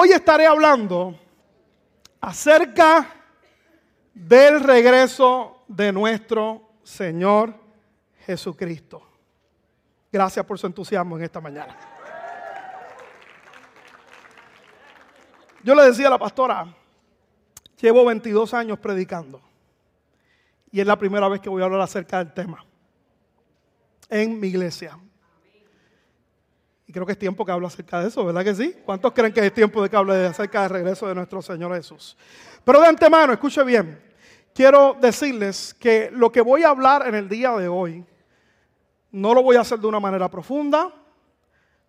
Hoy estaré hablando acerca del regreso de nuestro Señor Jesucristo. Gracias por su entusiasmo en esta mañana. Yo le decía a la pastora, llevo 22 años predicando y es la primera vez que voy a hablar acerca del tema en mi iglesia. Y creo que es tiempo que hable acerca de eso, ¿verdad que sí? ¿Cuántos creen que es tiempo de que hable acerca del regreso de nuestro Señor Jesús? Pero de antemano, escuche bien, quiero decirles que lo que voy a hablar en el día de hoy, no lo voy a hacer de una manera profunda,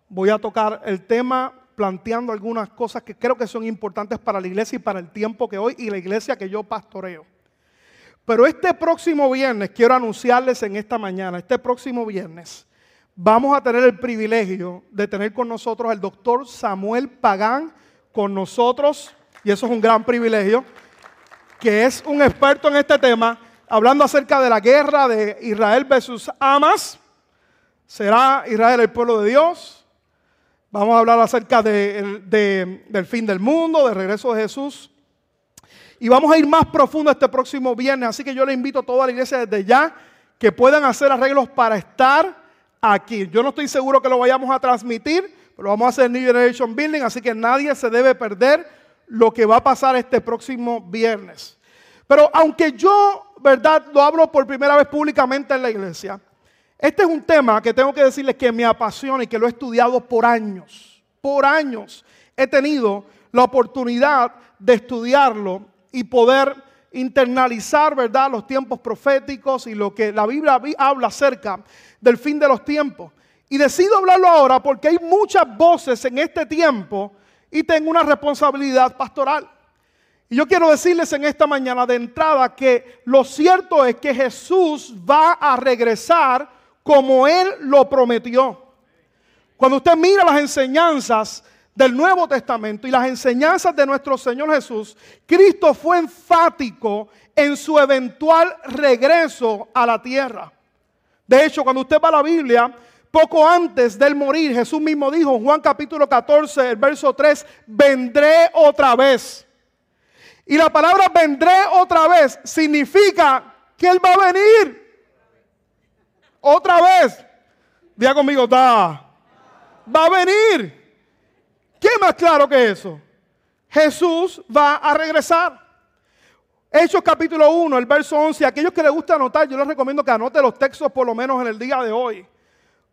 voy a tocar el tema planteando algunas cosas que creo que son importantes para la iglesia y para el tiempo que hoy y la iglesia que yo pastoreo. Pero este próximo viernes, quiero anunciarles en esta mañana, este próximo viernes, vamos a tener el privilegio de tener con nosotros al doctor Samuel Pagán, con nosotros, y eso es un gran privilegio, que es un experto en este tema, hablando acerca de la guerra de Israel versus Hamas. ¿Será Israel el pueblo de Dios? Vamos a hablar acerca del fin del mundo, del regreso de Jesús. Y vamos a ir más profundo este próximo viernes, así que yo le invito a toda la iglesia desde ya que puedan hacer arreglos para estar aquí. Yo no estoy seguro que lo vayamos a transmitir, pero vamos a hacer New Generation Building, así que nadie se debe perder lo que va a pasar este próximo viernes. Pero aunque yo, verdad, lo hablo por primera vez públicamente en la iglesia, este es un tema que tengo que decirles que me apasiona y que lo he estudiado por años. Por años he tenido la oportunidad de estudiarlo y poder internalizar, ¿verdad?, los tiempos proféticos y lo que la Biblia habla acerca del fin de los tiempos. Y decido hablarlo ahora porque hay muchas voces en este tiempo y tengo una responsabilidad pastoral. Y yo quiero decirles en esta mañana de entrada que lo cierto es que Jesús va a regresar como Él lo prometió. Cuando usted mira las enseñanzas del Nuevo Testamento y las enseñanzas de nuestro Señor Jesús, Cristo fue enfático en su eventual regreso a la tierra. De hecho, cuando usted va a la Biblia, poco antes del morir, Jesús mismo dijo en Juan capítulo 14, el verso 3, vendré otra vez. Y la palabra vendré otra vez significa que Él va a venir. Otra vez. Diga conmigo, da. Va a venir. ¿Qué más claro que eso? Jesús va a regresar. Hechos capítulo 1, el verso 11. Aquellos que les gusta anotar, yo les recomiendo que anoten los textos por lo menos en el día de hoy.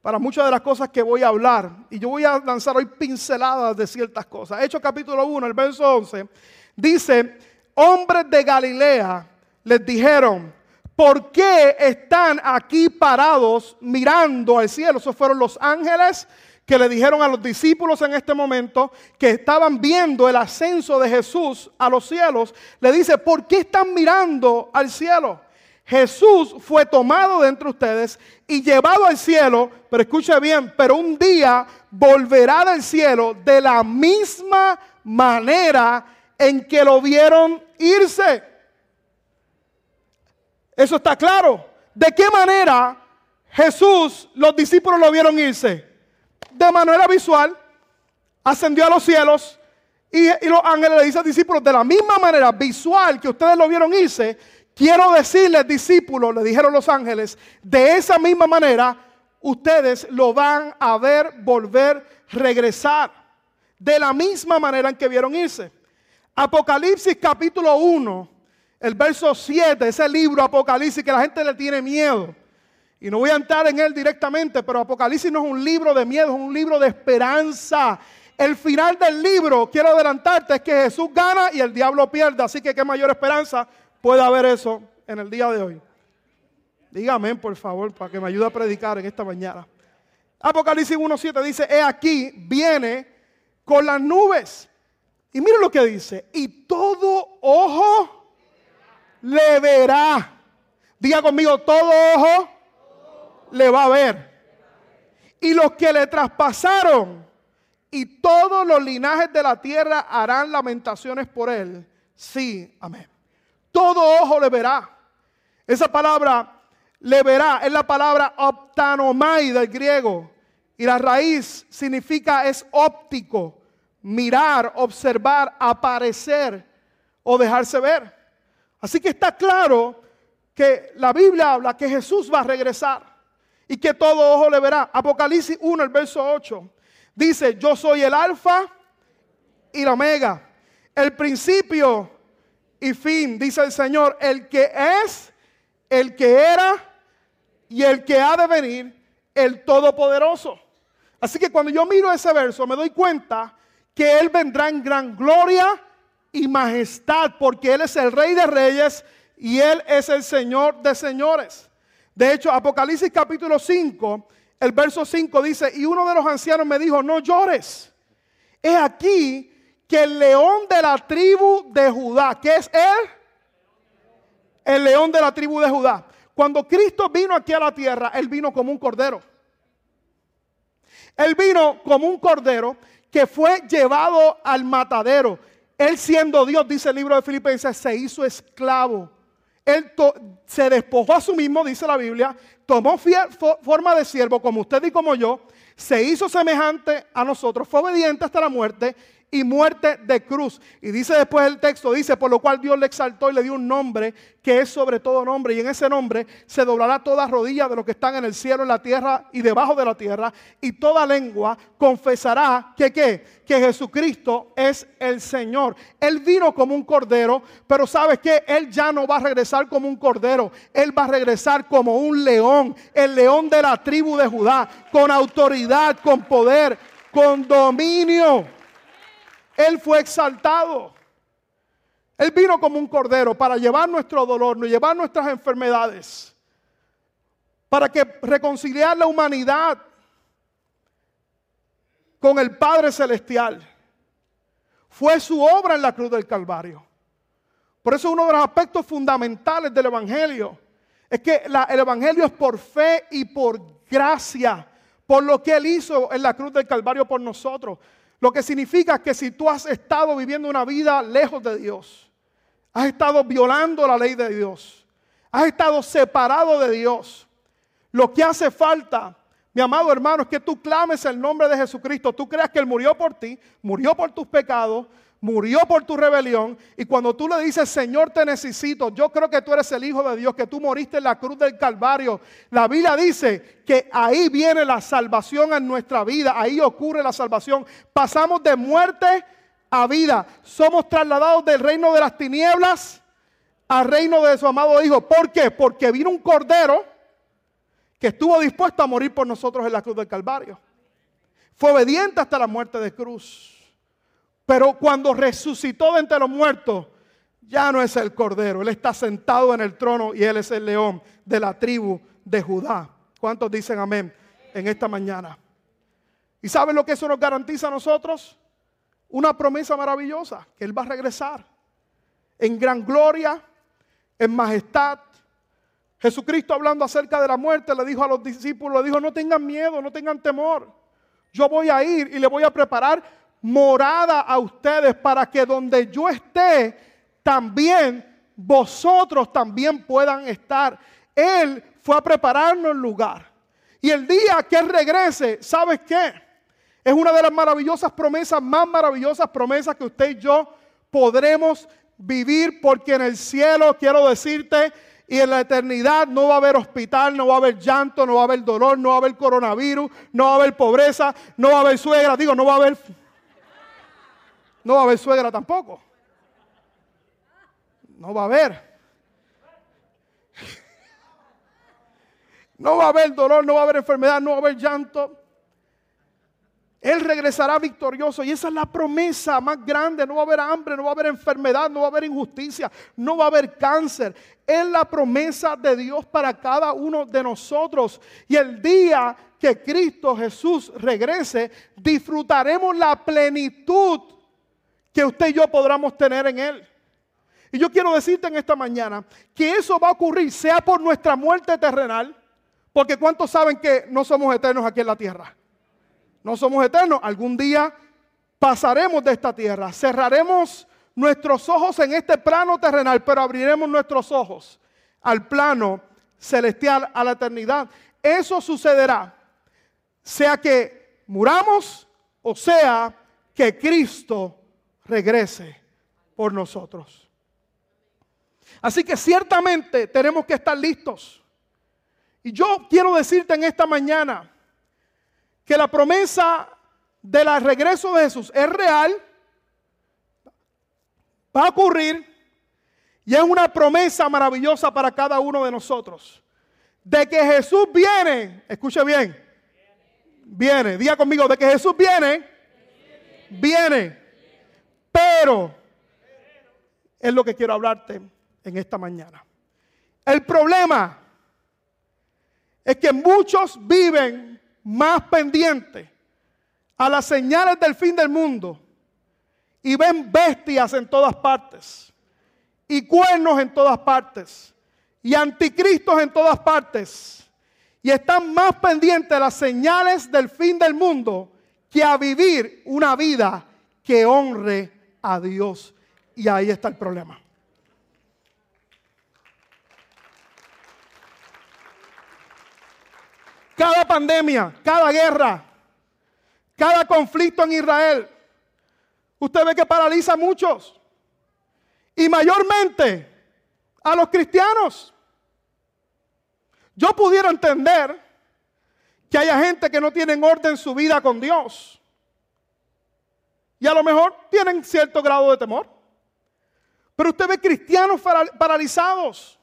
Para muchas de las cosas que voy a hablar. Y yo voy a lanzar hoy pinceladas de ciertas cosas. Hechos capítulo 1, el verso 11. Dice, hombres de Galilea les dijeron, ¿por qué están aquí parados mirando al cielo? Esos fueron los ángeles que le dijeron a los discípulos en este momento que estaban viendo el ascenso de Jesús a los cielos, le dice, ¿por qué están mirando al cielo? Jesús fue tomado de entre ustedes y llevado al cielo, pero escuche bien, pero un día volverá del cielo de la misma manera en que lo vieron irse. Eso está claro. ¿De qué manera Jesús, los discípulos lo vieron irse? De manera visual, ascendió a los cielos y, los ángeles le dicen a los discípulos, de la misma manera visual que ustedes lo vieron irse, quiero decirles, discípulos, le dijeron los ángeles, de esa misma manera ustedes lo van a ver volver, regresar, de la misma manera en que vieron irse. Apocalipsis capítulo 1, el verso 7, ese libro Apocalipsis que la gente le tiene miedo. Y no voy a entrar en él directamente, pero Apocalipsis no es un libro de miedo, es un libro de esperanza. El final del libro, quiero adelantarte, es que Jesús gana y el diablo pierde. Así que qué mayor esperanza puede haber eso en el día de hoy. Dígame, por favor, para que me ayude a predicar en esta mañana. Apocalipsis 1.7 dice, he aquí, viene con las nubes. Y mire lo que dice, y todo ojo le verá. Diga conmigo, todo ojo le va a ver. Y los que le traspasaron y todos los linajes de la tierra harán lamentaciones por él. Sí, amén. Todo ojo le verá. Esa palabra le verá es la palabra optanomai del griego. Y la raíz significa es óptico, mirar, observar, aparecer o dejarse ver. Así que está claro que la Biblia habla que Jesús va a regresar y que todo ojo le verá. Apocalipsis 1, el verso 8, dice, yo soy el alfa y la omega, el principio y fin, dice el Señor, el que es, el que era y el que ha de venir, el todopoderoso. Así que cuando yo miro ese verso me doy cuenta que Él vendrá en gran gloria y majestad, porque Él es el Rey de Reyes y Él es el Señor de señores. De hecho, Apocalipsis capítulo 5, el verso 5 dice, y uno de los ancianos me dijo, no llores. Es aquí que el león de la tribu de Judá, que es él, el león de la tribu de Judá. Cuando Cristo vino aquí a la tierra, Él vino como un cordero. Él vino como un cordero que fue llevado al matadero. Él siendo Dios, dice el libro de Filipenses, se hizo esclavo. Él se despojó a sí mismo, dice la Biblia, tomó forma de siervo como usted y como yo, se hizo semejante a nosotros, fue obediente hasta la muerte y muerte de cruz. Y dice después el texto, dice, por lo cual Dios le exaltó y le dio un nombre que es sobre todo nombre. Y en ese nombre se doblará toda rodilla de los que están en el cielo, en la tierra y debajo de la tierra. Y toda lengua confesará que qué? Que Jesucristo es el Señor. Él vino como un cordero, pero sabes que Él ya no va a regresar como un cordero. Él va a regresar como un león, el león de la tribu de Judá, con autoridad, con poder, con dominio. Él fue exaltado. Él vino como un cordero para llevar nuestro dolor, llevar nuestras enfermedades, para que reconciliar la humanidad con el Padre Celestial. Fue su obra en la cruz del Calvario. Por eso uno de los aspectos fundamentales del Evangelio es que el Evangelio es por fe y por gracia, por lo que Él hizo en la cruz del Calvario por nosotros. Lo que significa que si tú has estado viviendo una vida lejos de Dios, has estado violando la ley de Dios, has estado separado de Dios, lo que hace falta, mi amado hermano, es que tú clames el nombre de Jesucristo. Tú creas que Él murió por ti, murió por tus pecados, murió por tu rebelión. Y cuando tú le dices, Señor, te necesito, yo creo que tú eres el Hijo de Dios, que tú moriste en la cruz del Calvario. La Biblia dice que ahí viene la salvación en nuestra vida, ahí ocurre la salvación. Pasamos de muerte a vida. Somos trasladados del reino de las tinieblas al reino de su amado Hijo. ¿Por qué? Porque vino un cordero que estuvo dispuesto a morir por nosotros en la cruz del Calvario. Fue obediente hasta la muerte de cruz. Pero cuando resucitó de entre los muertos, ya no es el cordero. Él está sentado en el trono y él es el león de la tribu de Judá. ¿Cuántos dicen amén en esta mañana? ¿Y saben lo que eso nos garantiza a nosotros? Una promesa maravillosa, que Él va a regresar en gran gloria, en majestad. Jesucristo hablando acerca de la muerte le dijo a los discípulos, le dijo, no tengan miedo, no tengan temor. Yo voy a ir y le voy a preparar morada a ustedes para que donde yo esté, también vosotros también puedan estar. Él fue a prepararnos el lugar. Y el día que Él regrese, ¿sabes qué? Es una de las maravillosas promesas, más maravillosas promesas que usted y yo podremos vivir, porque en el cielo, quiero decirte, y en la eternidad no va a haber hospital, no va a haber llanto, no va a haber dolor, no va a haber coronavirus, no va a haber pobreza, no va a haber suegra, digo, no va a haber no va a haber suegra tampoco. No va a haber. No va a haber dolor, no va a haber enfermedad, no va a haber llanto. Él regresará victorioso y esa es la promesa más grande. No va a haber hambre, no va a haber enfermedad, no va a haber injusticia, no va a haber cáncer. Es la promesa de Dios para cada uno de nosotros. Y el día que Cristo Jesús regrese, disfrutaremos la plenitud que usted y yo podamos tener en Él. Y yo quiero decirte en esta mañana que eso va a ocurrir, sea por nuestra muerte terrenal, porque ¿cuántos saben que no somos eternos aquí en la tierra? No somos eternos. Algún día pasaremos de esta tierra, cerraremos nuestros ojos en este plano terrenal, pero abriremos nuestros ojos al plano celestial, a la eternidad. Eso sucederá, sea que muramos o sea que Cristo regrese por nosotros. Así que ciertamente tenemos que estar listos. Y yo quiero decirte en esta mañana que la promesa del regreso de Jesús es real, va a ocurrir y es una promesa maravillosa para cada uno de nosotros. De que Jesús viene, escuche bien, viene, diga conmigo, de que Jesús viene, viene, pero es lo que quiero hablarte en esta mañana. El problema es que muchos viven más pendientes a las señales del fin del mundo y ven bestias en todas partes y cuernos en todas partes y anticristos en todas partes y están más pendientes de las señales del fin del mundo que a vivir una vida que honre a Dios. Y ahí está el problema. Cada pandemia, cada guerra, cada conflicto en Israel, usted ve que paraliza a muchos. Y mayormente a los cristianos. Yo pudiera entender que haya gente que no tiene orden su vida con Dios. Y a lo mejor tienen cierto grado de temor. Pero usted ve cristianos paralizados.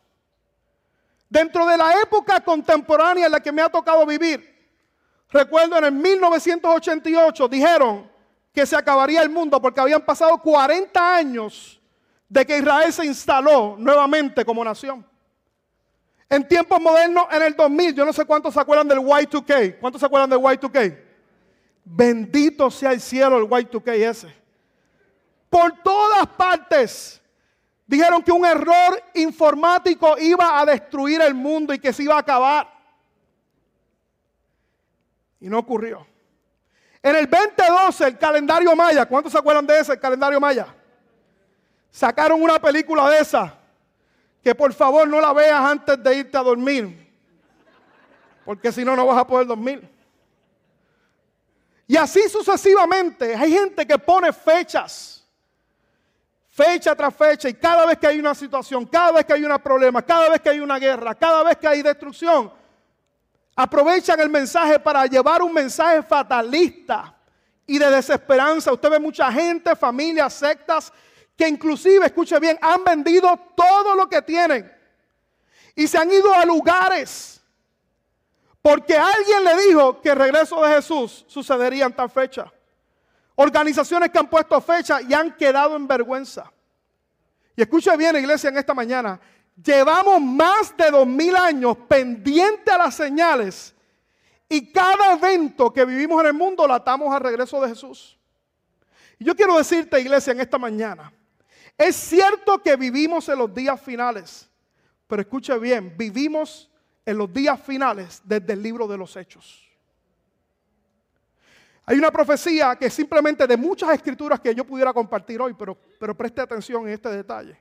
Dentro de la época contemporánea en la que me ha tocado vivir, recuerdo en el 1988 dijeron que se acabaría el mundo porque habían pasado 40 años de que Israel se instaló nuevamente como nación. En tiempos modernos, en el 2000, yo no sé cuántos se acuerdan del Y2K. ¿Cuántos se acuerdan del Y2K? Bendito sea el cielo el Y2K ese. Por todas partes dijeron que un error informático iba a destruir el mundo y que se iba a acabar. Y no ocurrió. En el 2012, el calendario maya, ¿cuántos se acuerdan de ese, el calendario maya? Sacaron una película de esa que por favor no la veas antes de irte a dormir, porque si no, no vas a poder dormir. Y así sucesivamente, hay gente que pone fechas, fecha tras fecha, y cada vez que hay una situación, cada vez que hay un problema, cada vez que hay una guerra, cada vez que hay destrucción, aprovechan el mensaje para llevar un mensaje fatalista y de desesperanza. Usted ve mucha gente, familias, sectas que inclusive, escuche bien, han vendido todo lo que tienen y se han ido a lugares porque alguien le dijo que el regreso de Jesús sucedería en tal fecha. Organizaciones que han puesto fecha y han quedado en vergüenza. Y escuche bien, iglesia, en esta mañana, llevamos más de dos mil años pendiente a las señales y cada evento que vivimos en el mundo la atamos al regreso de Jesús. Y yo quiero decirte, iglesia, en esta mañana, es cierto que vivimos en los días finales, pero escuche bien, vivimos en los días finales desde el libro de los hechos. Hay una profecía que simplemente de muchas escrituras que yo pudiera compartir hoy, pero, pero preste atención en este detalle.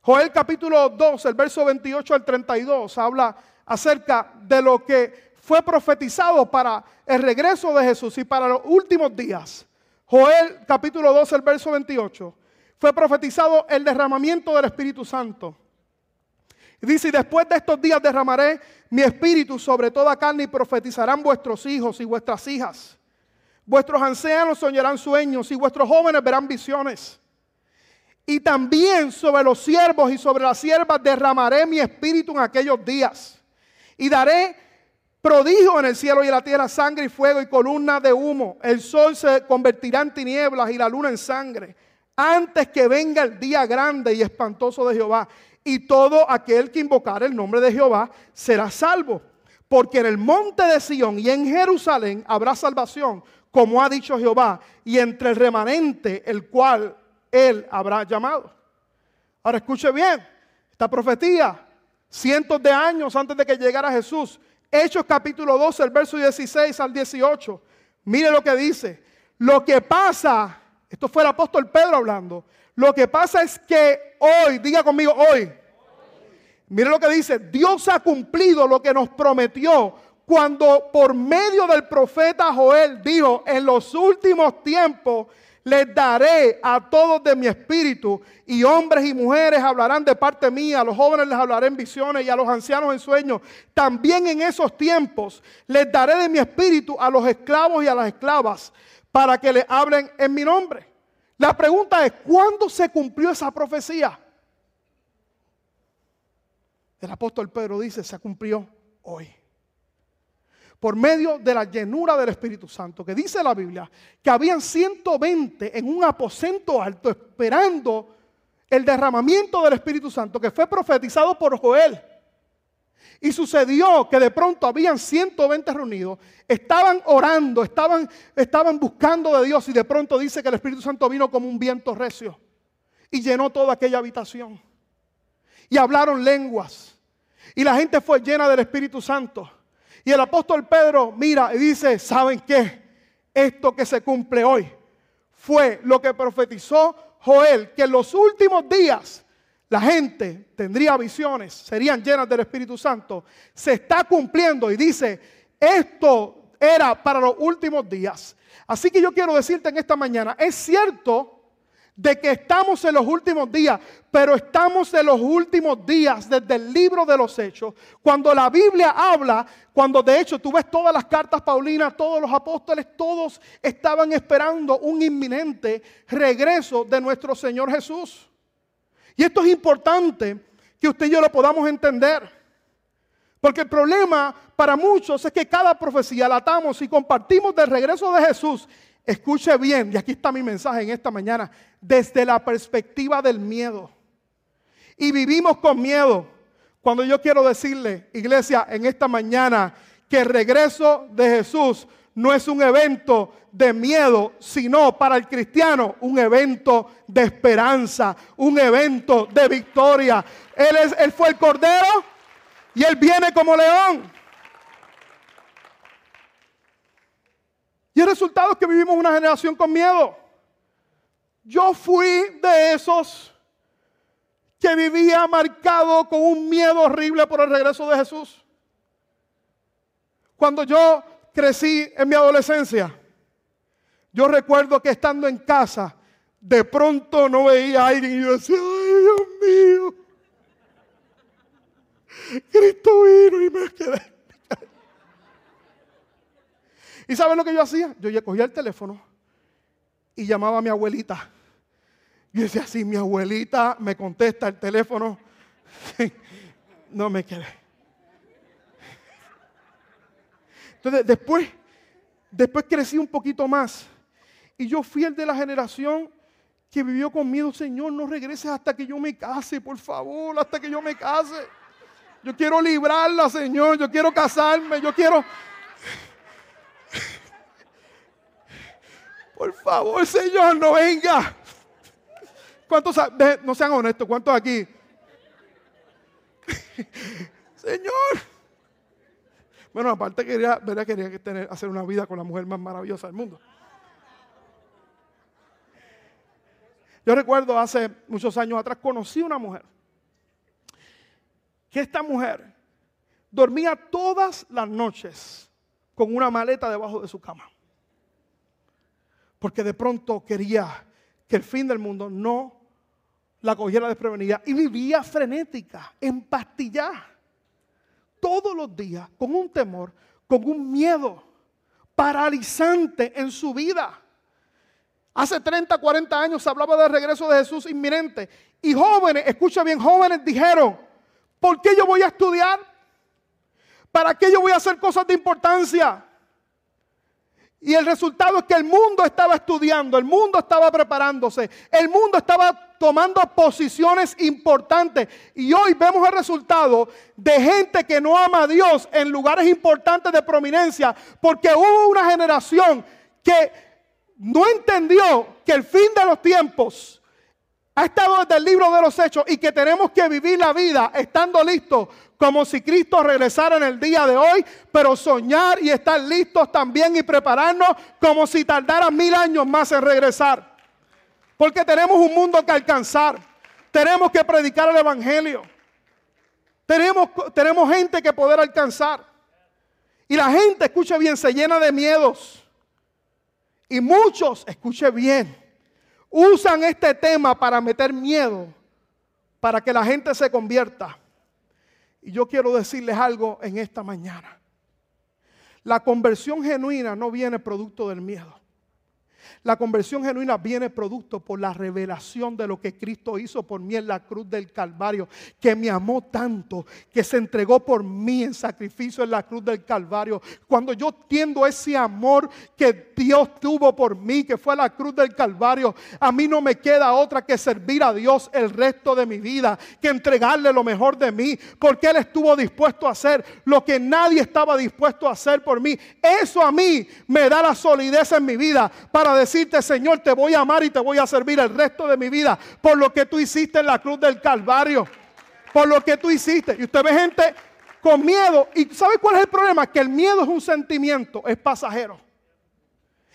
Joel capítulo 2, el verso 28 al 32, habla acerca de lo que fue profetizado para el regreso de Jesús y para los últimos días. Joel capítulo 2, el verso 28 fue profetizado el derramamiento del Espíritu Santo. Dice, y después de estos días derramaré mi espíritu sobre toda carne y profetizarán vuestros hijos y vuestras hijas. Vuestros ancianos soñarán sueños y vuestros jóvenes verán visiones. Y también sobre los siervos y sobre las siervas derramaré mi espíritu en aquellos días. Y daré prodigio en el cielo y en la tierra, sangre y fuego y columna de humo. El sol se convertirá en tinieblas y la luna en sangre antes que venga el día grande y espantoso de Jehová. Y todo aquel que invocar el nombre de Jehová será salvo. Porque en el monte de Sión y en Jerusalén habrá salvación, como ha dicho Jehová, y entre el remanente el cual él habrá llamado. Ahora escuche bien, esta profetía, cientos de años antes de que llegara Jesús, Hechos capítulo 12, el verso 16 al 18, mire lo que dice, lo que pasa esto fue el apóstol Pedro hablando. Lo que pasa es que hoy, diga conmigo hoy, mire lo que dice, Dios ha cumplido lo que nos prometió cuando por medio del profeta Joel dijo, en los últimos tiempos les daré a todos de mi espíritu y hombres y mujeres hablarán de parte mía, a los jóvenes les hablaré en visiones y a los ancianos en sueños. También en esos tiempos les daré de mi espíritu a los esclavos y a las esclavas para que le hablen en mi nombre. La pregunta es, ¿cuándo se cumplió esa profecía? El apóstol Pedro dice, se cumplió hoy por medio de la llenura del Espíritu Santo, que dice la Biblia que habían 120 en un aposento alto esperando el derramamiento del Espíritu Santo, que fue profetizado por Joel. Y sucedió que de pronto habían 120 reunidos, estaban orando, estaban, estaban buscando de Dios y de pronto dice que el Espíritu Santo vino como un viento recio y llenó toda aquella habitación. Y hablaron lenguas. Y la gente fue llena del Espíritu Santo. Y el apóstol Pedro mira y dice, ¿saben qué? Esto que se cumple hoy fue lo que profetizó Joel, que en los últimos días la gente tendría visiones, serían llenas del Espíritu Santo. Se está cumpliendo y dice, esto era para los últimos días. Así que yo quiero decirte en esta mañana, es cierto de que estamos en los últimos días, pero estamos en los últimos días desde el libro de los hechos. Cuando la Biblia habla, cuando de hecho tú ves todas las cartas paulinas, todos los apóstoles, todos estaban esperando un inminente regreso de nuestro Señor Jesús. Y esto es importante que usted y yo lo podamos entender. Porque el problema para muchos es que cada profecía la atamos y compartimos del regreso de Jesús Escuche bien, y aquí está mi mensaje en esta mañana, desde la perspectiva del miedo. Y vivimos con miedo. Cuando yo quiero decirle, iglesia, en esta mañana, que el regreso de Jesús no es un evento de miedo, sino para el cristiano un evento de esperanza, un evento de victoria. Él, es, él fue el cordero y él viene como león. Y el resultado es que vivimos una generación con miedo. Yo fui de esos que vivía marcado con un miedo horrible por el regreso de Jesús. Cuando yo crecí en mi adolescencia, yo recuerdo que estando en casa, de pronto no veía a alguien y yo decía, ay Dios mío, Cristo vino y me quedé ¿Y saben lo que yo hacía? Yo ya cogía el teléfono y llamaba a mi abuelita. Y decía, si mi abuelita me contesta el teléfono, no me quedé. Entonces, después, después crecí un poquito más. Y yo fui el de la generación que vivió conmigo, Señor, no regreses hasta que yo me case, por favor, hasta que yo me case. Yo quiero librarla, Señor, yo quiero casarme, yo quiero, por favor, Señor, no venga. ¿Cuántos, no sean honestos, cuántos aquí? Señor. Bueno, aparte quería, ¿verdad? quería tener, hacer una vida con la mujer más maravillosa del mundo. Yo recuerdo hace muchos años atrás conocí una mujer. Que esta mujer dormía todas las noches con una maleta debajo de su cama. Porque de pronto quería que el fin del mundo no la cogiera desprevenida y vivía frenética, empastillada, todos los días con un temor, con un miedo paralizante en su vida. Hace 30, 40 años se hablaba del regreso de Jesús inminente. Y jóvenes, escucha bien, jóvenes dijeron, ¿por qué yo voy a estudiar? ¿Para qué yo voy a hacer cosas de importancia? Y el resultado es que el mundo estaba estudiando, el mundo estaba preparándose, el mundo estaba tomando posiciones importantes. Y hoy vemos el resultado de gente que no ama a Dios en lugares importantes de prominencia, porque hubo una generación que no entendió que el fin de los tiempos ha estado desde el libro de los hechos y que tenemos que vivir la vida estando listos como si Cristo regresara en el día de hoy, pero soñar y estar listos también y prepararnos como si tardara mil años más en regresar. Porque tenemos un mundo que alcanzar, tenemos que predicar el Evangelio, tenemos, tenemos gente que poder alcanzar. Y la gente, escuche bien, se llena de miedos. Y muchos, escuche bien, usan este tema para meter miedo, para que la gente se convierta. Y yo quiero decirles algo en esta mañana. La conversión genuina no viene producto del miedo. La conversión genuina viene producto por la revelación de lo que Cristo hizo por mí en la cruz del Calvario, que me amó tanto, que se entregó por mí en sacrificio en la cruz del Calvario. Cuando yo tiendo ese amor que Dios tuvo por mí, que fue la cruz del Calvario, a mí no me queda otra que servir a Dios el resto de mi vida, que entregarle lo mejor de mí, porque Él estuvo dispuesto a hacer lo que nadie estaba dispuesto a hacer por mí. Eso a mí me da la solidez en mi vida para decirte, Señor, te voy a amar y te voy a servir el resto de mi vida por lo que tú hiciste en la cruz del Calvario. Por lo que tú hiciste. Y usted ve gente con miedo. ¿Y sabe cuál es el problema? Que el miedo es un sentimiento, es pasajero.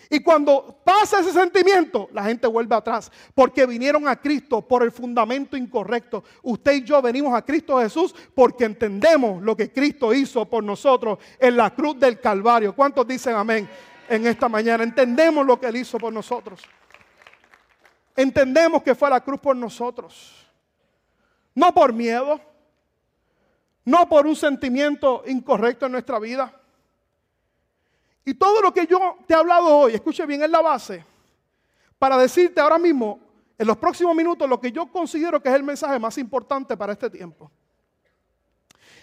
Y cuando pasa ese sentimiento, la gente vuelve atrás. Porque vinieron a Cristo por el fundamento incorrecto. Usted y yo venimos a Cristo Jesús porque entendemos lo que Cristo hizo por nosotros en la cruz del Calvario. ¿Cuántos dicen amén? En esta mañana. Entendemos lo que Él hizo por nosotros. Entendemos que fue la cruz por nosotros. No por miedo. No por un sentimiento incorrecto en nuestra vida. Y todo lo que yo te he hablado hoy, escuche bien, es la base para decirte ahora mismo, en los próximos minutos, lo que yo considero que es el mensaje más importante para este tiempo.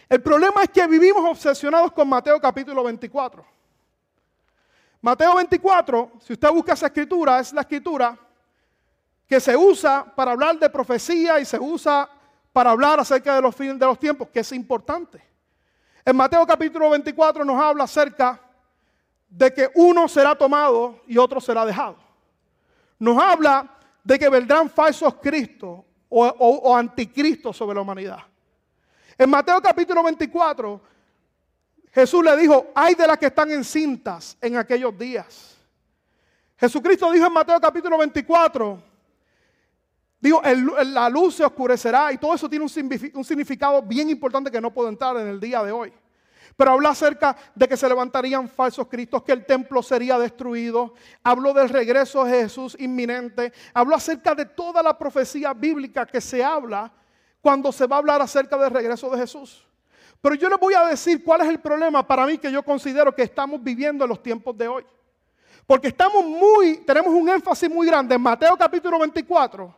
El problema es que vivimos obsesionados con Mateo capítulo 24. Mateo 24, si usted busca esa escritura, es la escritura que se usa para hablar de profecía y se usa para hablar acerca de los fines de los tiempos, que es importante. En Mateo capítulo 24 nos habla acerca de que uno será tomado y otro será dejado. Nos habla de que vendrán falsos cristos o, o anticristos sobre la humanidad. En Mateo capítulo 24 Jesús le dijo, hay de las que están encintas en aquellos días. Jesucristo dijo en Mateo capítulo 24, dijo, la luz se oscurecerá y todo eso tiene un significado bien importante que no puedo entrar en el día de hoy. Pero habla acerca de que se levantarían falsos cristos, que el templo sería destruido. Habló del regreso de Jesús inminente. Habló acerca de toda la profecía bíblica que se habla cuando se va a hablar acerca del regreso de Jesús. Pero yo les voy a decir cuál es el problema para mí que yo considero que estamos viviendo en los tiempos de hoy. Porque estamos muy, tenemos un énfasis muy grande en Mateo capítulo 24.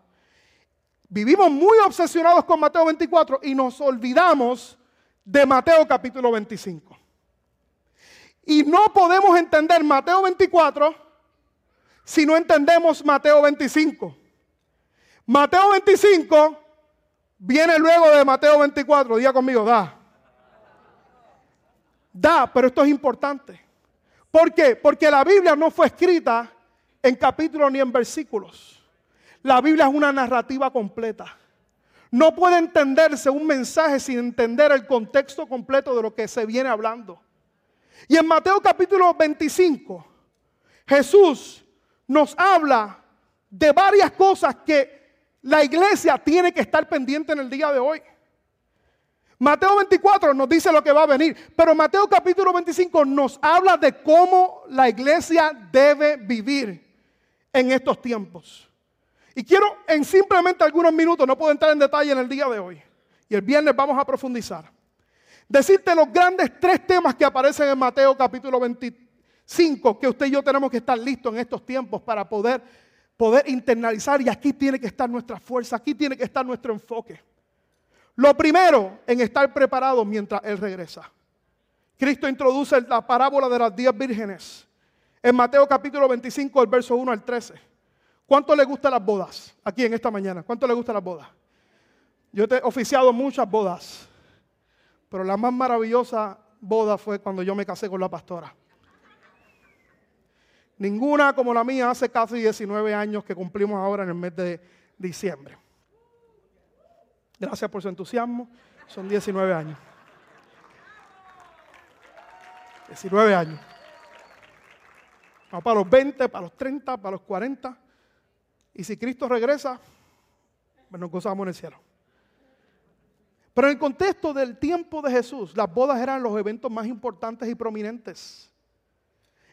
Vivimos muy obsesionados con Mateo 24 y nos olvidamos de Mateo capítulo 25. Y no podemos entender Mateo 24 si no entendemos Mateo 25. Mateo 25 viene luego de Mateo 24. Diga conmigo, da da, pero esto es importante. ¿Por qué? Porque la Biblia no fue escrita en capítulos ni en versículos. La Biblia es una narrativa completa. No puede entenderse un mensaje sin entender el contexto completo de lo que se viene hablando. Y en Mateo capítulo 25, Jesús nos habla de varias cosas que la iglesia tiene que estar pendiente en el día de hoy. Mateo 24 nos dice lo que va a venir, pero Mateo capítulo 25 nos habla de cómo la iglesia debe vivir en estos tiempos. Y quiero en simplemente algunos minutos, no puedo entrar en detalle en el día de hoy, y el viernes vamos a profundizar, decirte los grandes tres temas que aparecen en Mateo capítulo 25, que usted y yo tenemos que estar listos en estos tiempos para poder, poder internalizar, y aquí tiene que estar nuestra fuerza, aquí tiene que estar nuestro enfoque. Lo primero en estar preparado mientras Él regresa. Cristo introduce la parábola de las diez vírgenes en Mateo capítulo 25, el verso 1 al 13. ¿Cuánto le gustan las bodas aquí en esta mañana? ¿Cuánto le gustan las bodas? Yo he oficiado muchas bodas, pero la más maravillosa boda fue cuando yo me casé con la pastora. Ninguna como la mía hace casi 19 años que cumplimos ahora en el mes de diciembre. Gracias por su entusiasmo. Son 19 años. 19 años. Vamos para los 20, para los 30, para los 40. Y si Cristo regresa, pues nos gozamos en el cielo. Pero en el contexto del tiempo de Jesús, las bodas eran los eventos más importantes y prominentes.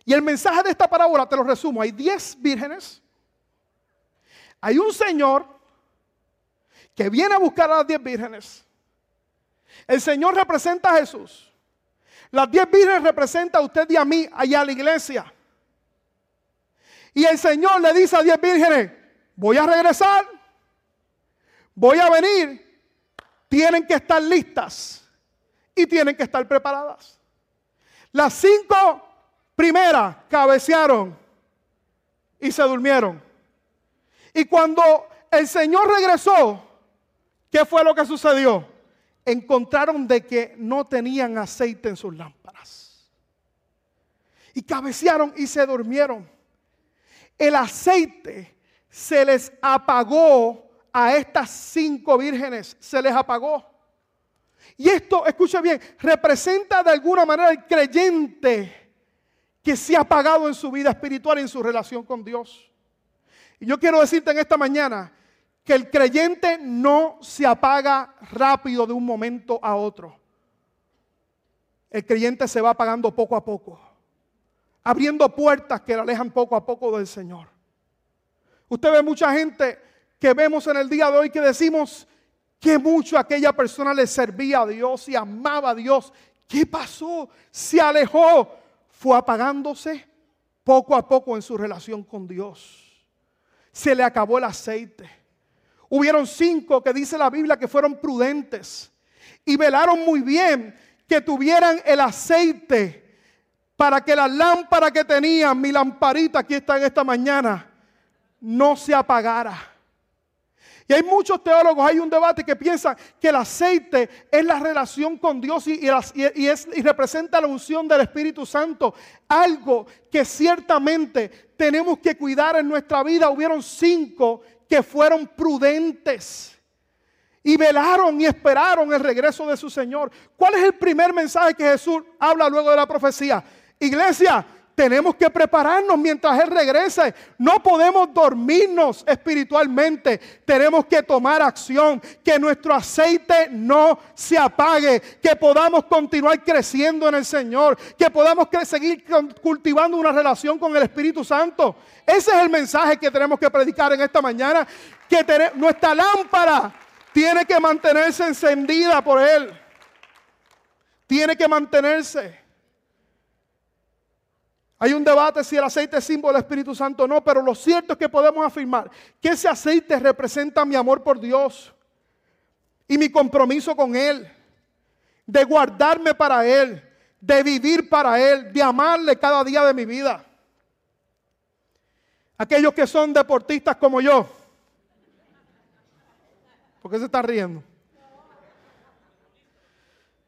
Y el mensaje de esta parábola, te lo resumo, hay 10 vírgenes, hay un señor que viene a buscar a las 10 vírgenes. El Señor representa a Jesús. Las 10 vírgenes representan a usted y a mí allá a la iglesia. Y el Señor le dice a 10 vírgenes, voy a regresar, voy a venir tienen que estar listas y tienen que estar preparadas. Las cinco primeras cabecearon y se durmieron. Y cuando el Señor regresó, ¿qué fue lo que sucedió? Encontraron de que no tenían aceite en sus lámparas. Y cabecearon y se durmieron. El aceite se les apagó a estas cinco vírgenes se les apagó. Y esto, escucha bien, representa de alguna manera el creyente que se ha apagado en su vida espiritual y en su relación con Dios. Y yo quiero decirte en esta mañana que el creyente no se apaga rápido de un momento a otro. El creyente se va apagando poco a poco, abriendo puertas que le alejan poco a poco del Señor. Usted ve mucha gente que vemos en el día de hoy que decimos que mucho aquella persona le servía a Dios y amaba a Dios. ¿Qué pasó? Se alejó. Fue apagándose poco a poco en su relación con Dios. Se le acabó el aceite. Hubieron cinco que dice la Biblia que fueron prudentes y velaron muy bien que tuvieran el aceite para que la lámpara que tenían, mi lamparita aquí está en esta mañana, no se apagara. Y hay muchos teólogos, hay un debate que piensan que el aceite es la relación con Dios y, y, representa la unción del Espíritu Santo. Algo que ciertamente tenemos que cuidar en nuestra vida. Hubieron cinco que fueron prudentes y velaron y esperaron el regreso de su Señor. ¿Cuál es el primer mensaje que Jesús habla luego de la profecía? Iglesia, tenemos que prepararnos mientras Él regrese. No podemos dormirnos espiritualmente. Tenemos que tomar acción. Que nuestro aceite no se apague. Que podamos continuar creciendo en el Señor. Que podamos seguir cultivando una relación con el Espíritu Santo. Ese es el mensaje que tenemos que predicar en esta mañana. Que nuestra lámpara tiene que mantenerse encendida por Él. Tiene que mantenerse. Hay un debate si el aceite es símbolo del Espíritu Santo o no, pero lo cierto es que podemos afirmar que ese aceite representa mi amor por Dios y mi compromiso con Él, de guardarme para Él, de vivir para Él, de amarle cada día de mi vida. Aquellos que son deportistas como yo, ¿por qué se está riendo?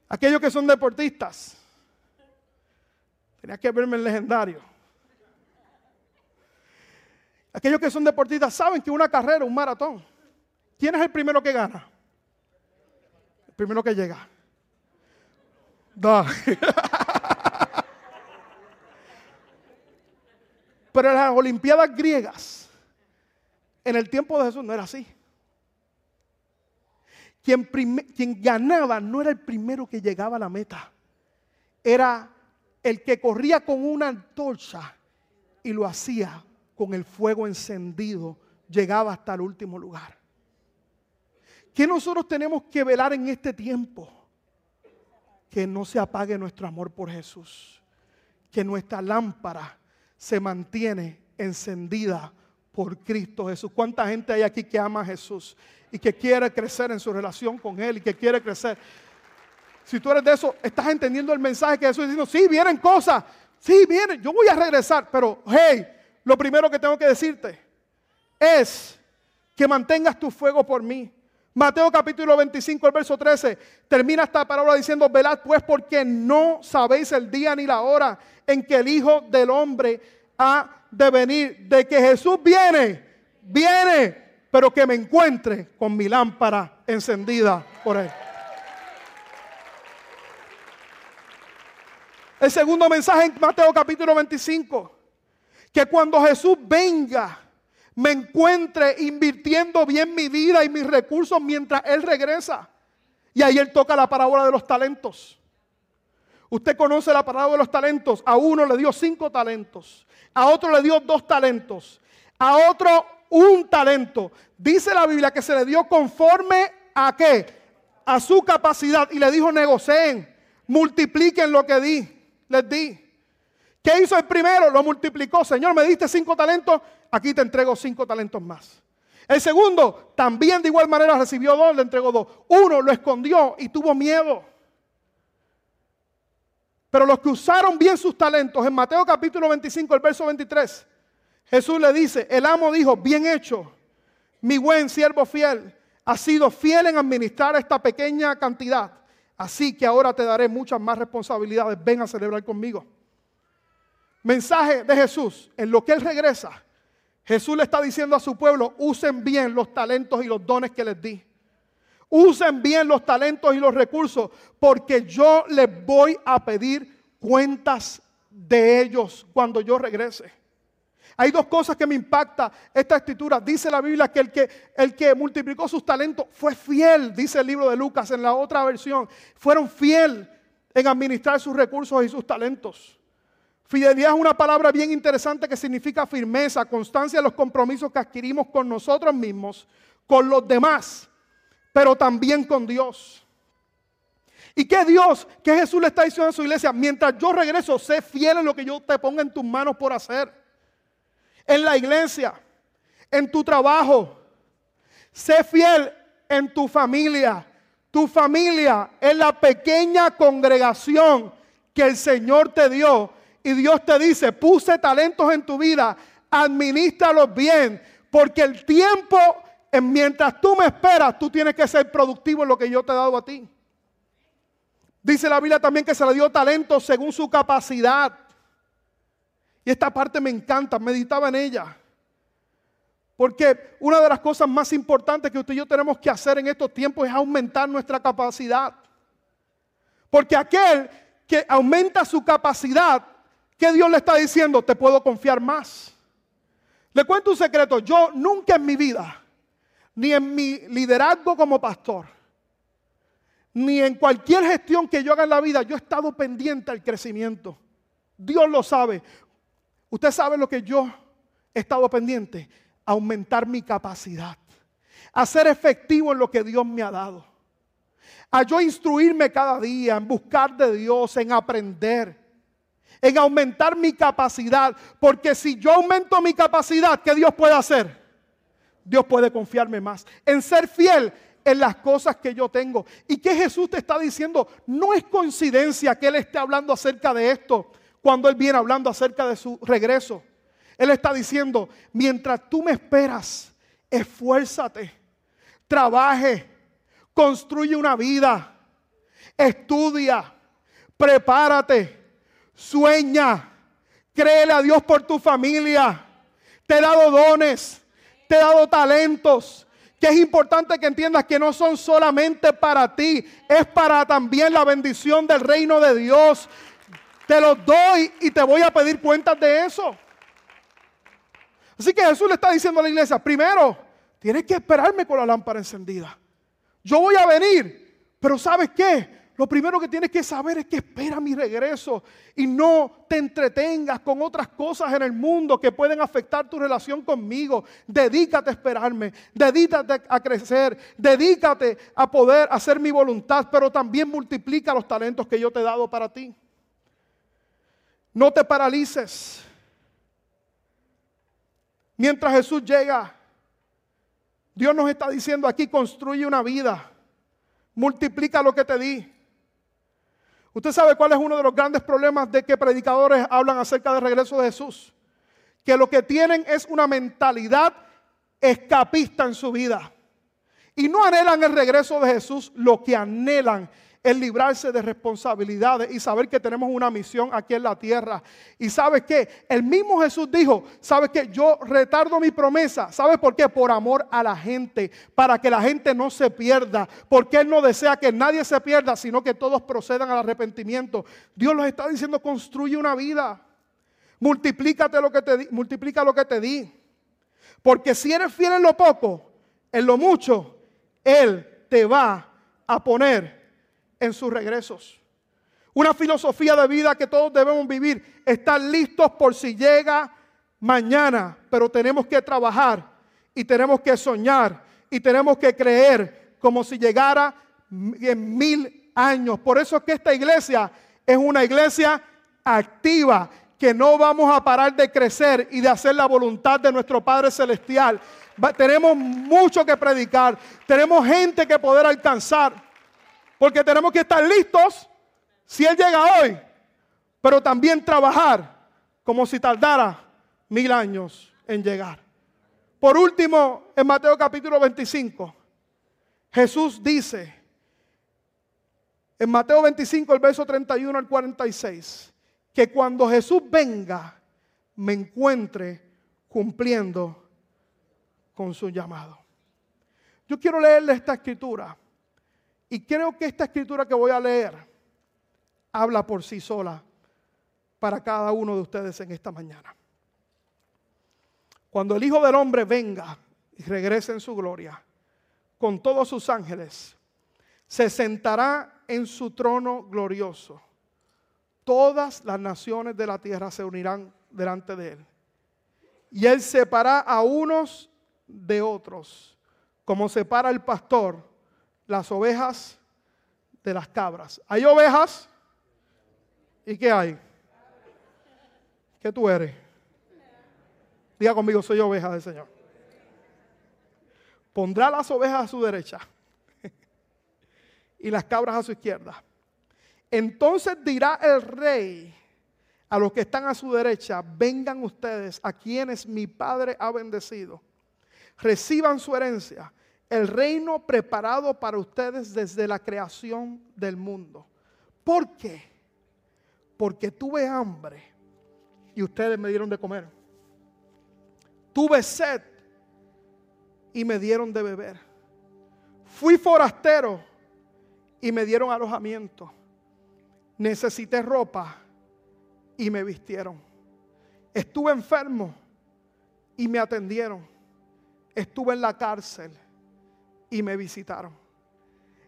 Aquellos que son deportistas, Tenía que verme el legendario. Aquellos que son deportistas saben que una carrera, un maratón, ¿quién es el primero que gana? El primero que llega. Da. Pero en las Olimpiadas griegas, en el tiempo de Jesús no era así. Quien, quien ganaba no era el primero que llegaba a la meta, era el que corría con una antorcha y lo hacía con el fuego encendido, llegaba hasta el último lugar. ¿Qué nosotros tenemos que velar en este tiempo? Que no se apague nuestro amor por Jesús. Que nuestra lámpara se mantiene encendida por Cristo Jesús. ¿Cuánta gente hay aquí que ama a Jesús y que quiere crecer en su relación con Él y que quiere crecer? Si tú eres de eso, estás entendiendo el mensaje que Jesús diciendo, sí, vienen cosas, sí, vienen, yo voy a regresar, pero hey, lo primero que tengo que decirte es que mantengas tu fuego por mí. Mateo capítulo 25, el verso 13, termina esta palabra diciendo, velad pues porque no sabéis el día ni la hora en que el Hijo del Hombre ha de venir, de que Jesús viene, viene, pero que me encuentre con mi lámpara encendida por él. El segundo mensaje en Mateo capítulo 25, que cuando Jesús venga, me encuentre invirtiendo bien mi vida y mis recursos mientras Él regresa. Y ahí él toca la parábola de los talentos. Usted conoce la parábola de los talentos. A uno le dio cinco talentos. A otro le dio dos talentos. A otro un talento. Dice la Biblia que se le dio conforme a qué? A su capacidad. Y le dijo, negocien, multipliquen lo que di. Les di. ¿Qué hizo el primero? Lo multiplicó. Señor, me diste cinco talentos. Aquí te entrego cinco talentos más. El segundo también de igual manera recibió dos, le entregó dos. Uno lo escondió y tuvo miedo. Pero los que usaron bien sus talentos, en Mateo capítulo 25, el verso 23, Jesús le dice, el amo dijo, bien hecho, mi buen siervo fiel, has sido fiel en administrar esta pequeña cantidad, así que ahora te daré muchas más responsabilidades, ven a celebrar conmigo. Mensaje de Jesús, en lo que Él regresa, Jesús le está diciendo a su pueblo, usen bien los talentos y los dones que les di. Usen bien los talentos y los recursos, porque yo les voy a pedir cuentas de ellos cuando yo regrese. Hay dos cosas que me impacta esta escritura. Dice la Biblia que el, que el que multiplicó sus talentos fue fiel, dice el libro de Lucas en la otra versión. Fueron fiel en administrar sus recursos y sus talentos. Fidelidad es una palabra bien interesante que significa firmeza, constancia en los compromisos que adquirimos con nosotros mismos, con los demás pero también con Dios. ¿Y qué Dios, qué Jesús le está diciendo a su iglesia? Mientras yo regreso, sé fiel en lo que yo te ponga en tus manos por hacer. En la iglesia, en tu trabajo, sé fiel en tu familia. Tu familia es la pequeña congregación que el Señor te dio. Y Dios te dice, puse talentos en tu vida, administralos bien, porque el tiempo mientras tú me esperas, tú tienes que ser productivo en lo que yo te he dado a ti. Dice la Biblia también que se le dio talento según su capacidad. Y esta parte me encanta, meditaba en ella. Porque una de las cosas más importantes que usted y yo tenemos que hacer en estos tiempos es aumentar nuestra capacidad. Porque aquel que aumenta su capacidad, ¿qué Dios le está diciendo? Te puedo confiar más. Le cuento un secreto, yo nunca en mi vida ni en mi liderazgo como pastor, ni en cualquier gestión que yo haga en la vida, yo he estado pendiente al crecimiento. Dios lo sabe. Usted sabe lo que yo he estado pendiente, aumentar mi capacidad, a ser efectivo en lo que Dios me ha dado, a yo instruirme cada día, en buscar de Dios, en aprender, en aumentar mi capacidad, porque si yo aumento mi capacidad, ¿qué Dios puede hacer? Dios puede confiarme más. En ser fiel en las cosas que yo tengo. Y que Jesús te está diciendo, no es coincidencia que Él esté hablando acerca de esto cuando Él viene hablando acerca de su regreso. Él está diciendo, mientras tú me esperas, esfuérzate, trabaje, construye una vida, estudia, prepárate, sueña, créele a Dios por tu familia, te he dado dones te he dado talentos. Que es importante que entiendas que no son solamente para ti, es para también la bendición del reino de Dios. Te los doy y te voy a pedir cuentas de eso. Así que Jesús le está diciendo a la iglesia, primero, tienes que esperarme con la lámpara encendida. Yo voy a venir, pero ¿sabes qué? Lo primero que tienes que saber es que espera mi regreso y no te entretengas con otras cosas en el mundo que pueden afectar tu relación conmigo. Dedícate a esperarme, dedícate a crecer, dedícate a poder hacer mi voluntad, pero también multiplica los talentos que yo te he dado para ti. No te paralices. Mientras Jesús llega, Dios nos está diciendo aquí, construye una vida, multiplica lo que te di. Usted sabe cuál es uno de los grandes problemas de que predicadores hablan acerca del regreso de Jesús. Que lo que tienen es una mentalidad escapista en su vida. Y no anhelan el regreso de Jesús, lo que anhelan es librarse de responsabilidades y saber que tenemos una misión aquí en la tierra. Y sabes que el mismo Jesús dijo, sabes que yo retardo mi promesa. ¿Sabes por qué? Por amor a la gente, para que la gente no se pierda, porque Él no desea que nadie se pierda, sino que todos procedan al arrepentimiento. Dios los está diciendo, construye una vida. Multiplícate lo que te di, multiplica lo que te di. Porque si eres fiel en lo poco, en lo mucho, Él te va a poner en sus regresos. Una filosofía de vida que todos debemos vivir. Estar listos por si llega mañana, pero tenemos que trabajar y tenemos que soñar y tenemos que creer como si llegara en mil años. Por eso es que esta iglesia es una iglesia activa, que no vamos a parar de crecer y de hacer la voluntad de nuestro Padre Celestial. tenemos mucho que predicar, tenemos gente que poder alcanzar, porque tenemos que estar listos si Él llega hoy, pero también trabajar como si tardara mil años en llegar. Por último, en Mateo capítulo 25, Jesús dice, en Mateo 25, el verso 31 al 46, que cuando Jesús venga, me encuentre cumpliendo con su llamado. Yo quiero leerle esta escritura y creo que esta escritura que voy a leer habla por sí sola para cada uno de ustedes en esta mañana. Cuando el Hijo del Hombre venga y regrese en su gloria con todos sus ángeles, se sentará en su trono glorioso todas las naciones de la tierra se unirán delante de él. Y él separa a unos de otros, como separa el pastor las ovejas de las cabras. ¿Hay ovejas? ¿Y qué hay? ¿Qué tú eres? Diga conmigo, soy oveja del Señor. Pondrá las ovejas a su derecha y las cabras a su izquierda. Entonces dirá el rey a los que están a su derecha, vengan ustedes a quienes mi Padre ha bendecido. Reciban su herencia, el reino preparado para ustedes desde la creación del mundo. ¿Por qué? Porque tuve hambre y ustedes me dieron de comer. Tuve sed y me dieron de beber. Fui forastero y me dieron alojamiento necesité ropa y me vistieron. Estuve enfermo y me atendieron. Estuve en la cárcel y me visitaron.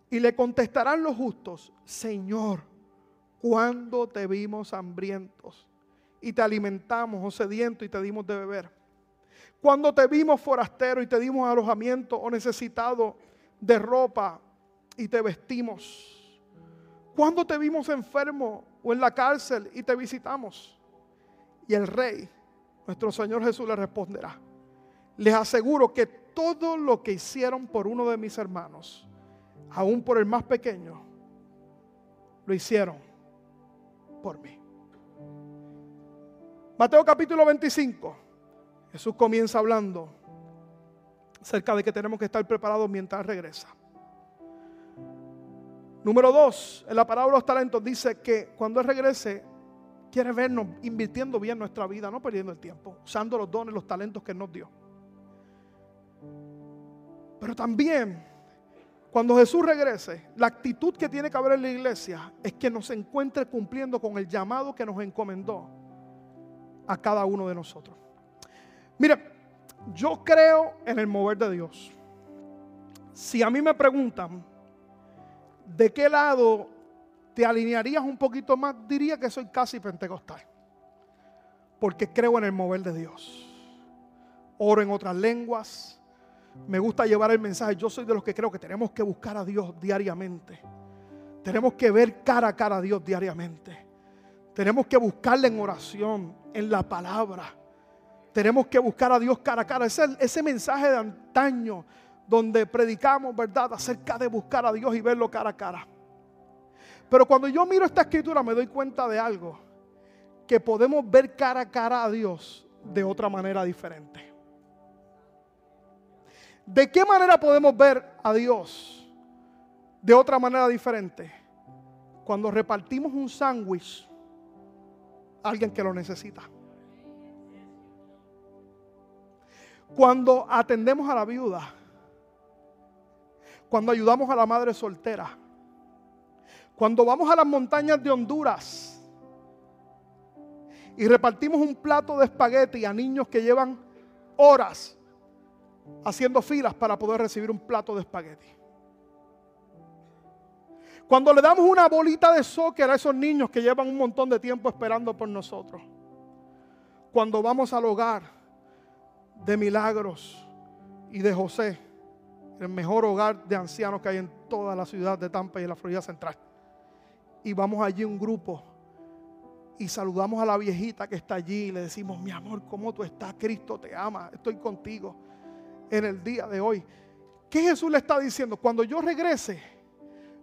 Y le contestarán los justos, Señor, ¿cuándo te vimos hambrientos y te alimentamos o sediento y te dimos de beber? Cuando te vimos forastero y te dimos alojamiento o necesitado de ropa y te vestimos. ¿Cuándo te vimos enfermo o en la cárcel y te visitamos? Y el rey, nuestro Señor Jesús, le responderá. Les aseguro que todo lo que hicieron por uno de mis hermanos, aún por el más pequeño, lo hicieron por mí. Mateo capítulo 25. Jesús comienza hablando acerca de que tenemos que estar preparados mientras regresa. Número dos, en la parábola de los talentos dice que cuando Él regrese, quiere vernos invirtiendo bien nuestra vida, no perdiendo el tiempo, usando los dones, los talentos que nos dio. Pero también, cuando Jesús regrese, la actitud que tiene que haber en la iglesia es que nos encuentre cumpliendo con el llamado que nos encomendó a cada uno de nosotros. Mira, yo creo en el mover de Dios. Si a mí me preguntan, ¿de qué lado te alinearías un poquito más? Diría que soy casi pentecostal. Porque creo en el mover de Dios. Oro en otras lenguas. Me gusta llevar el mensaje. Yo soy de los que creo que tenemos que buscar a Dios diariamente. Tenemos que ver cara a cara a Dios diariamente. Tenemos que buscarle en oración, en la palabra. Tenemos que buscar a Dios cara a cara. Ese, ese mensaje de antaño donde predicamos, ¿verdad?, acerca de buscar a Dios y verlo cara a cara. Pero cuando yo miro esta escritura me doy cuenta de algo, que podemos ver cara a cara a Dios de otra manera diferente. ¿De qué manera podemos ver a Dios de otra manera diferente? Cuando repartimos un sándwich a alguien que lo necesita. Cuando atendemos a la viuda cuando ayudamos a la madre soltera, cuando vamos a las montañas de Honduras y repartimos un plato de espagueti a niños que llevan horas haciendo filas para poder recibir un plato de espagueti. Cuando le damos una bolita de soccer a esos niños que llevan un montón de tiempo esperando por nosotros. Cuando vamos al hogar de milagros y de José, el mejor hogar de ancianos que hay en toda la ciudad de Tampa y en la Florida Central. Y vamos allí un grupo y saludamos a la viejita que está allí y le decimos, mi amor, ¿cómo tú estás? Cristo te ama, estoy contigo en el día de hoy. ¿Qué Jesús le está diciendo? Cuando yo regrese,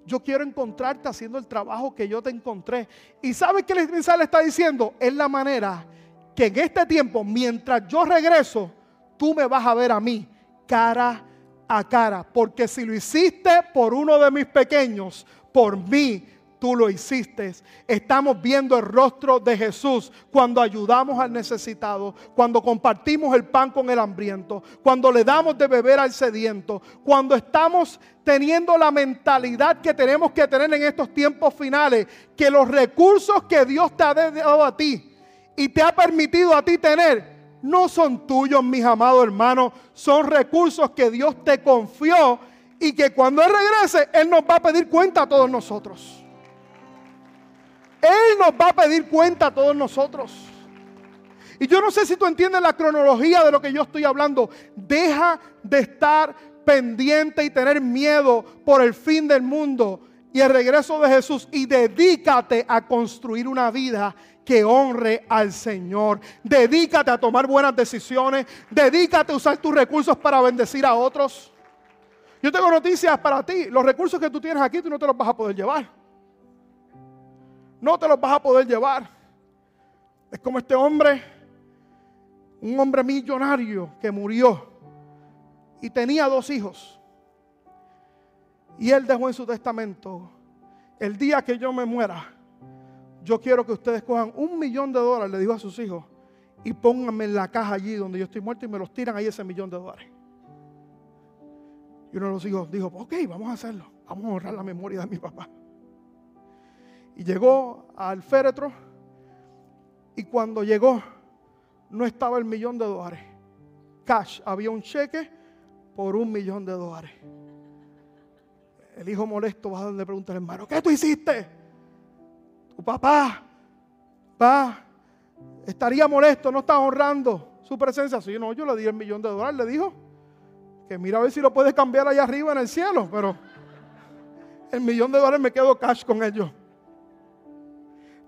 yo quiero encontrarte haciendo el trabajo que yo te encontré. ¿Y sabes qué el mensaje le está diciendo? Es la manera que en este tiempo, mientras yo regreso, tú me vas a ver a mí cara a cara. Porque si lo hiciste por uno de mis pequeños, por mí tú lo hiciste. Estamos viendo el rostro de Jesús cuando ayudamos al necesitado, cuando compartimos el pan con el hambriento, cuando le damos de beber al sediento, cuando estamos teniendo la mentalidad que tenemos que tener en estos tiempos finales, que los recursos que Dios te ha dado a ti y te ha permitido a ti tener, no son tuyos, mis amados hermanos, son recursos que Dios te confió y que cuando Él regrese, Él nos va a pedir cuenta a todos nosotros. Él nos va a pedir cuenta a todos nosotros. Y yo no sé si tú entiendes la cronología de lo que yo estoy hablando. Deja de estar pendiente y tener miedo por el fin del mundo y el regreso de Jesús y dedícate a construir una vida que honre al Señor. Dedícate a tomar buenas decisiones. Dedícate a usar tus recursos para bendecir a otros. Yo tengo noticias para ti. Los recursos que tú tienes aquí tú no te los vas a poder llevar no te los vas a poder llevar. Es como este hombre, un hombre millonario que murió y tenía dos hijos. Y él dejó en su testamento, el día que yo me muera, yo quiero que ustedes cojan un millón de dólares, le dijo a sus hijos, y pónganme en la caja allí donde yo estoy muerto y me los tiran ahí ese millón de dólares. Y uno de los hijos dijo, ok, vamos a hacerlo, vamos a honrar la memoria de mi papá. Y llegó al féretro y cuando llegó no estaba el millón de dólares. Cash, había un cheque por un millón de dólares. El hijo molesto va a darle pregunta al hermano, ¿qué tú hiciste? Tu papá, va, estaría molesto, no está honrando su presencia. Sí, no, yo le di el millón de dólares, le dijo, que mira a ver si lo puedes cambiar allá arriba en el cielo, pero el millón de dólares me quedo cash con ellos.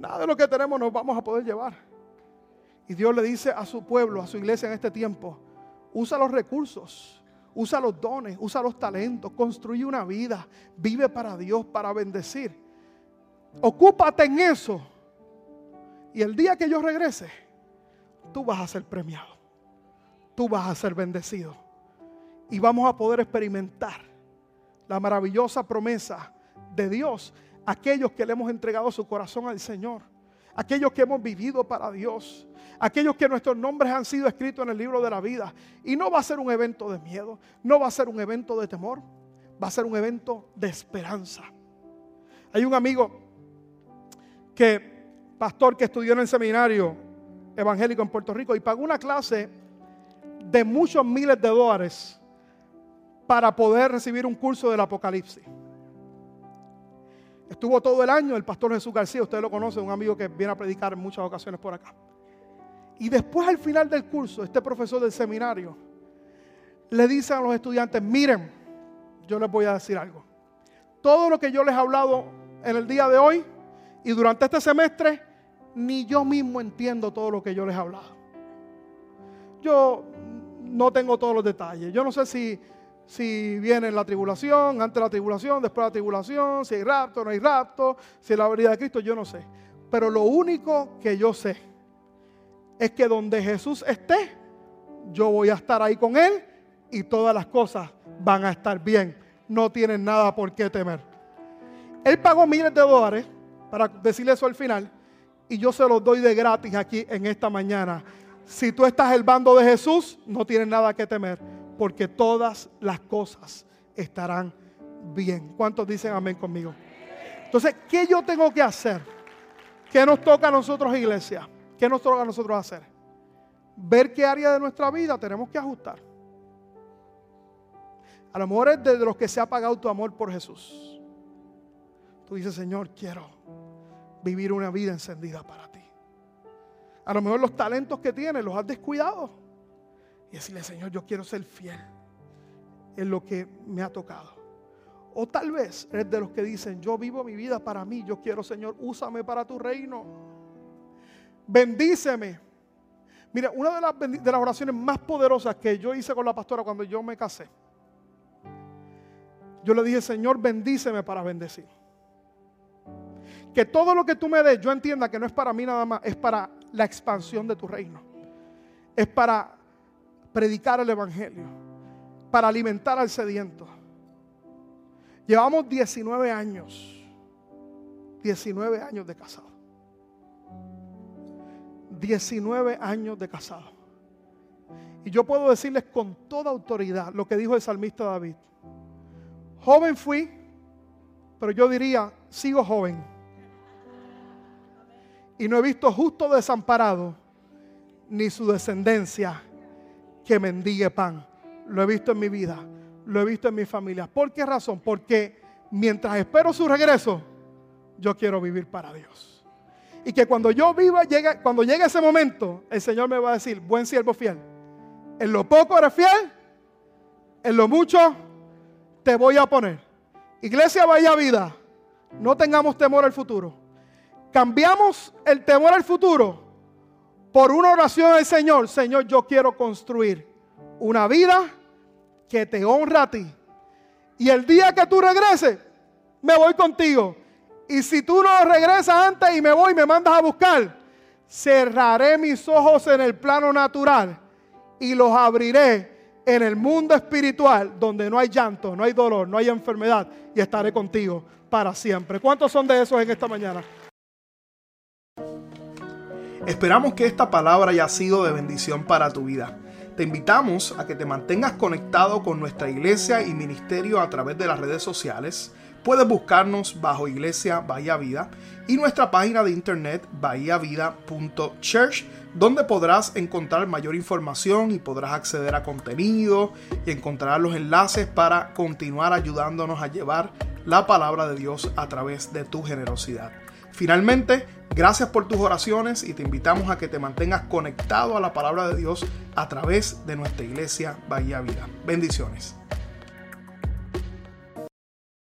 Nada de lo que tenemos nos vamos a poder llevar. Y Dios le dice a su pueblo, a su iglesia en este tiempo, usa los recursos, usa los dones, usa los talentos, construye una vida, vive para Dios, para bendecir. Ocúpate en eso. Y el día que yo regrese, tú vas a ser premiado. Tú vas a ser bendecido. Y vamos a poder experimentar la maravillosa promesa de Dios aquellos que le hemos entregado su corazón al Señor, aquellos que hemos vivido para Dios, aquellos que nuestros nombres han sido escritos en el libro de la vida. Y no va a ser un evento de miedo, no va a ser un evento de temor, va a ser un evento de esperanza. Hay un amigo que, pastor que estudió en el seminario evangélico en Puerto Rico y pagó una clase de muchos miles de dólares para poder recibir un curso del Apocalipsis. Estuvo todo el año el pastor Jesús García, usted lo conoce, un amigo que viene a predicar en muchas ocasiones por acá. Y después al final del curso, este profesor del seminario le dice a los estudiantes, miren, yo les voy a decir algo. Todo lo que yo les he hablado en el día de hoy y durante este semestre, ni yo mismo entiendo todo lo que yo les he hablado. Yo no tengo todos los detalles. Yo no sé si si viene la tribulación, antes de la tribulación, después de la tribulación, si hay rapto, no hay rapto, si es la venida de Cristo, yo no sé. Pero lo único que yo sé es que donde Jesús esté, yo voy a estar ahí con Él y todas las cosas van a estar bien. No tienen nada por qué temer. Él pagó miles de dólares para decirle eso al final y yo se los doy de gratis aquí en esta mañana. Si tú estás el bando de Jesús, no tienes nada que temer porque todas las cosas estarán bien. ¿Cuántos dicen amén conmigo? Entonces, ¿qué yo tengo que hacer? ¿Qué nos toca a nosotros, iglesia? ¿Qué nos toca a nosotros hacer? Ver qué área de nuestra vida tenemos que ajustar. A lo mejor es de los que se ha pagado tu amor por Jesús. tú dices, Señor, quiero vivir una vida encendida para ti. A lo mejor los talentos que tienes los has descuidado. Y decirle, Señor, yo quiero ser fiel en lo que me ha tocado. O tal vez eres de los que dicen, yo vivo mi vida para mí, yo quiero, Señor, úsame para tu reino. Bendíceme. Mira, una de las, de las oraciones más poderosas que yo hice con la pastora cuando yo me casé, yo le dije, Señor, bendíceme para bendecir. Que todo lo que tú me des, yo entienda que no es para mí nada más, es para la expansión de tu reino. Es para predicar el Evangelio, para alimentar al sediento. Llevamos 19 años, 19 años de casado. 19 años de casado. Y yo puedo decirles con toda autoridad lo que dijo el salmista David. Joven fui, pero yo diría, sigo joven. Y no he visto justo desamparado, ni su descendencia que mendigue pan. Lo he visto en mi vida, lo he visto en mi familia. ¿Por qué razón? Porque mientras espero su regreso, yo quiero vivir para Dios. Y que cuando yo viva, llegue, cuando llegue ese momento, el Señor me va a decir, buen siervo fiel. En lo poco eres fiel, en lo mucho te voy a poner. Iglesia vaya vida, no tengamos temor al futuro. Cambiamos el temor al futuro por una oración al Señor. Señor, yo quiero construir una vida que te honra a ti. Y el día que tú regreses, me voy contigo. Y si tú no regresas antes y me voy y me mandas a buscar, cerraré mis ojos en el plano natural y los abriré en el mundo espiritual donde no hay llanto, no hay dolor, no hay enfermedad y estaré contigo para siempre. ¿Cuántos son de esos en esta mañana? Esperamos que esta palabra haya sido de bendición para tu vida. Te invitamos a que te mantengas conectado con nuestra iglesia y ministerio a través de las redes sociales. Puedes buscarnos bajo Iglesia Bahía Vida y nuestra página de internet bahiavida.church donde podrás encontrar mayor información y podrás acceder a contenido y encontrar los enlaces para continuar ayudándonos a llevar la palabra de Dios a través de tu generosidad. Finalmente, gracias por tus oraciones y te invitamos a que te mantengas conectado a la palabra de Dios a través de nuestra iglesia Bahía Vida. Bendiciones.